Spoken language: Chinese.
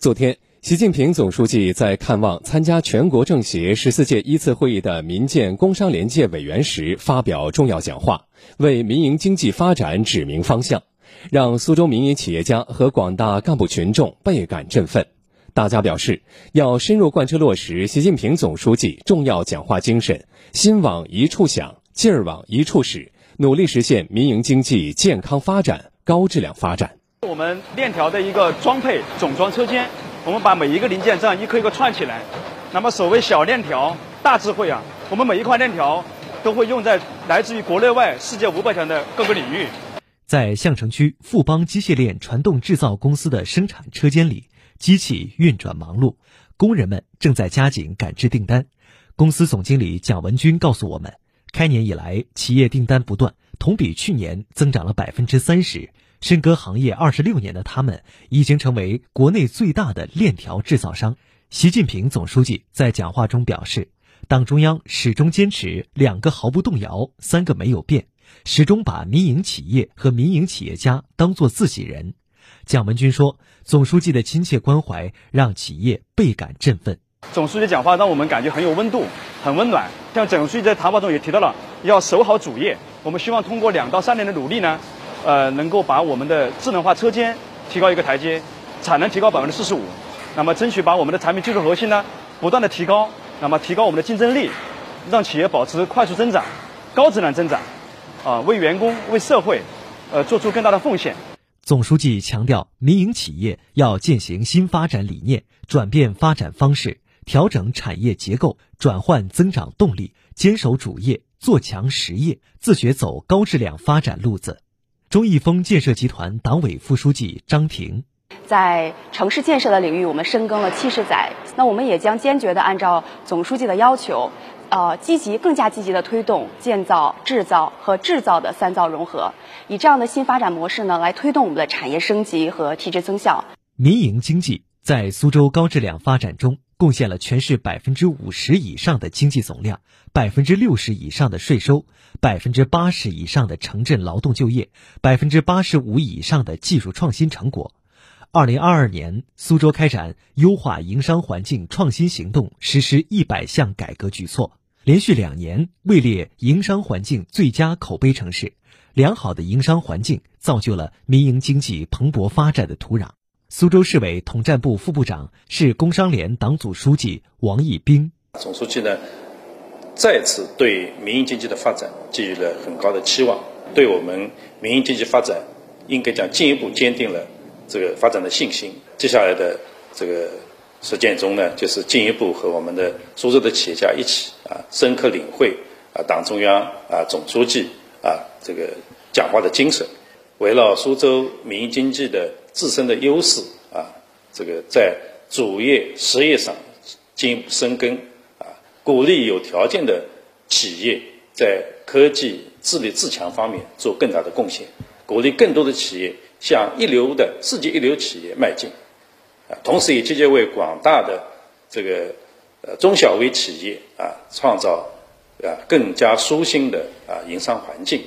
昨天，习近平总书记在看望参加全国政协十四届一次会议的民建工商联界委员时，发表重要讲话，为民营经济发展指明方向，让苏州民营企业家和广大干部群众倍感振奋。大家表示，要深入贯彻落实习近平总书记重要讲话精神，心往一处想，劲儿往一处使，努力实现民营经济健康发展、高质量发展。我们链条的一个装配总装车间，我们把每一个零件这样一颗一颗串起来。那么所谓小链条大智慧啊，我们每一块链条都会用在来自于国内外世界五百强的各个领域。在相城区富邦机械链传动制造公司的生产车间里，机器运转忙碌，工人们正在加紧赶制订单。公司总经理蒋文军告诉我们，开年以来企业订单不断，同比去年增长了百分之三十。深耕行业二十六年的他们，已经成为国内最大的链条制造商。习近平总书记在讲话中表示，党中央始终坚持两个毫不动摇，三个没有变，始终把民营企业和民营企业家当作自己人。蒋文军说，总书记的亲切关怀让企业倍感振奋。总书记讲话让我们感觉很有温度，很温暖。像总书记在谈话中也提到了，要守好主业。我们希望通过两到三年的努力呢。呃，能够把我们的智能化车间提高一个台阶，产能提高百分之四十五，那么争取把我们的产品技术核心呢不断的提高，那么提高我们的竞争力，让企业保持快速增长、高质量增长，啊，为员工、为社会，呃，做出更大的奉献。总书记强调，民营企业要践行新发展理念，转变发展方式，调整产业结构，转换增长动力，坚守主业，做强实业，自觉走高质量发展路子。中义丰建设集团党委副书记张婷，在城市建设的领域，我们深耕了七十载，那我们也将坚决地按照总书记的要求，呃，积极更加积极地推动建造、制造和制造的三造融合，以这样的新发展模式呢，来推动我们的产业升级和提质增效。民营经济在苏州高质量发展中。贡献了全市百分之五十以上的经济总量，百分之六十以上的税收，百分之八十以上的城镇劳动就业，百分之八十五以上的技术创新成果。二零二二年，苏州开展优化营商环境创新行动，实施一百项改革举措，连续两年位列营商环境最佳口碑城市。良好的营商环境造就了民营经济蓬勃发展的土壤。苏州市委统战部副部长、市工商联党组书记王义兵，总书记呢，再次对民营经济的发展寄予了很高的期望，对我们民营经济发展，应该讲进一步坚定了这个发展的信心。接下来的这个实践中呢，就是进一步和我们的苏州的企业家一起啊，深刻领会啊党中央啊总书记啊这个讲话的精神，围绕苏州民营经济的。自身的优势啊，这个在主业实业上进一步深耕啊，鼓励有条件的企业在科技自立自强方面做更大的贡献，鼓励更多的企业向一流的世界一流企业迈进啊，同时也积极为广大的这个呃中小微企业啊创造啊更加舒心的啊营商环境。